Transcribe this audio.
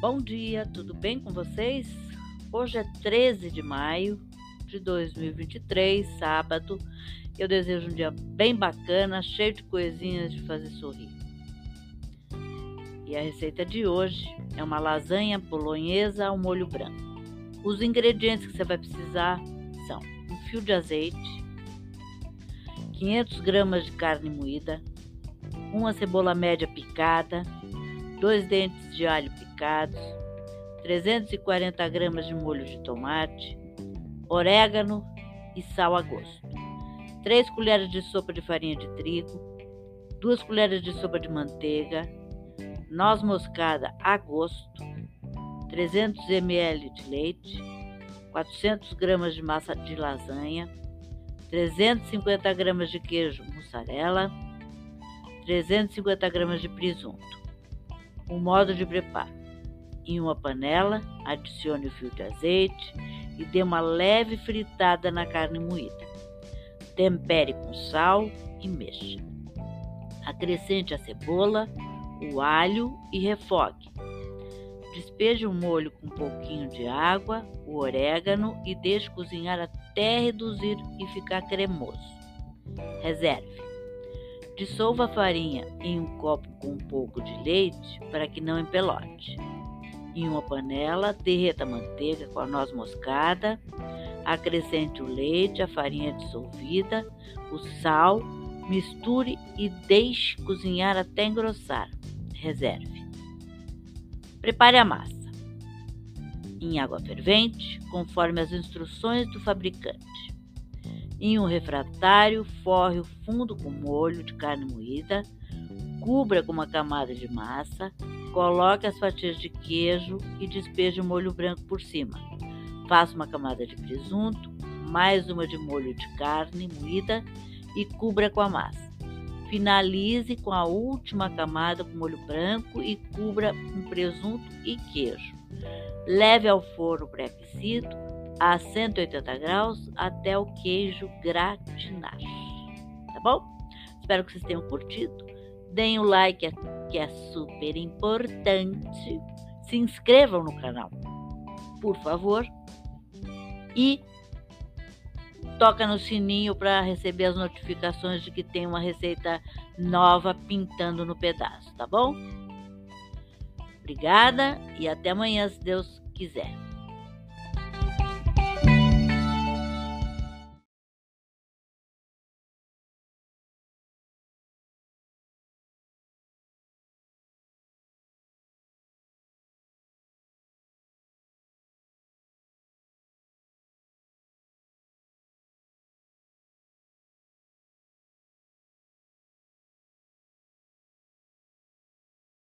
Bom dia, tudo bem com vocês? Hoje é 13 de maio de 2023, sábado. Eu desejo um dia bem bacana, cheio de coisinhas de fazer sorrir. E a receita de hoje é uma lasanha bolonhesa ao molho branco. Os ingredientes que você vai precisar são um fio de azeite, 500 gramas de carne moída, uma cebola média picada, dois dentes de alho picados, 340 gramas de molho de tomate, orégano e sal a gosto, 3 colheres de sopa de farinha de trigo, 2 colheres de sopa de manteiga, noz moscada a gosto, 300 ml de leite, 400 gramas de massa de lasanha, 350 gramas de queijo mussarela, 350 gramas de presunto. O modo de preparo: em uma panela, adicione o fio de azeite e dê uma leve fritada na carne moída. Tempere com sal e mexa. Acrescente a cebola, o alho e refogue. Despeje o molho com um pouquinho de água, o orégano e deixe cozinhar até reduzir e ficar cremoso. Reserve. Dissolva a farinha em um copo com um pouco de leite para que não empelote. Em uma panela, derreta a manteiga com a noz moscada, acrescente o leite, a farinha dissolvida, o sal, misture e deixe cozinhar até engrossar. Reserve. Prepare a massa em água fervente, conforme as instruções do fabricante. Em um refratário, forre o fundo com molho de carne moída, cubra com uma camada de massa, coloque as fatias de queijo e despeje o molho branco por cima. Faça uma camada de presunto, mais uma de molho de carne moída e cubra com a massa. Finalize com a última camada com molho branco e cubra com presunto e queijo. Leve ao forno pré-aquecido a 180 graus até o queijo gratinar. Tá bom? Espero que vocês tenham curtido. Deem o like, que é super importante. Se inscrevam no canal, por favor. E toca no sininho para receber as notificações de que tem uma receita nova pintando no pedaço, tá bom? Obrigada e até amanhã, se Deus quiser.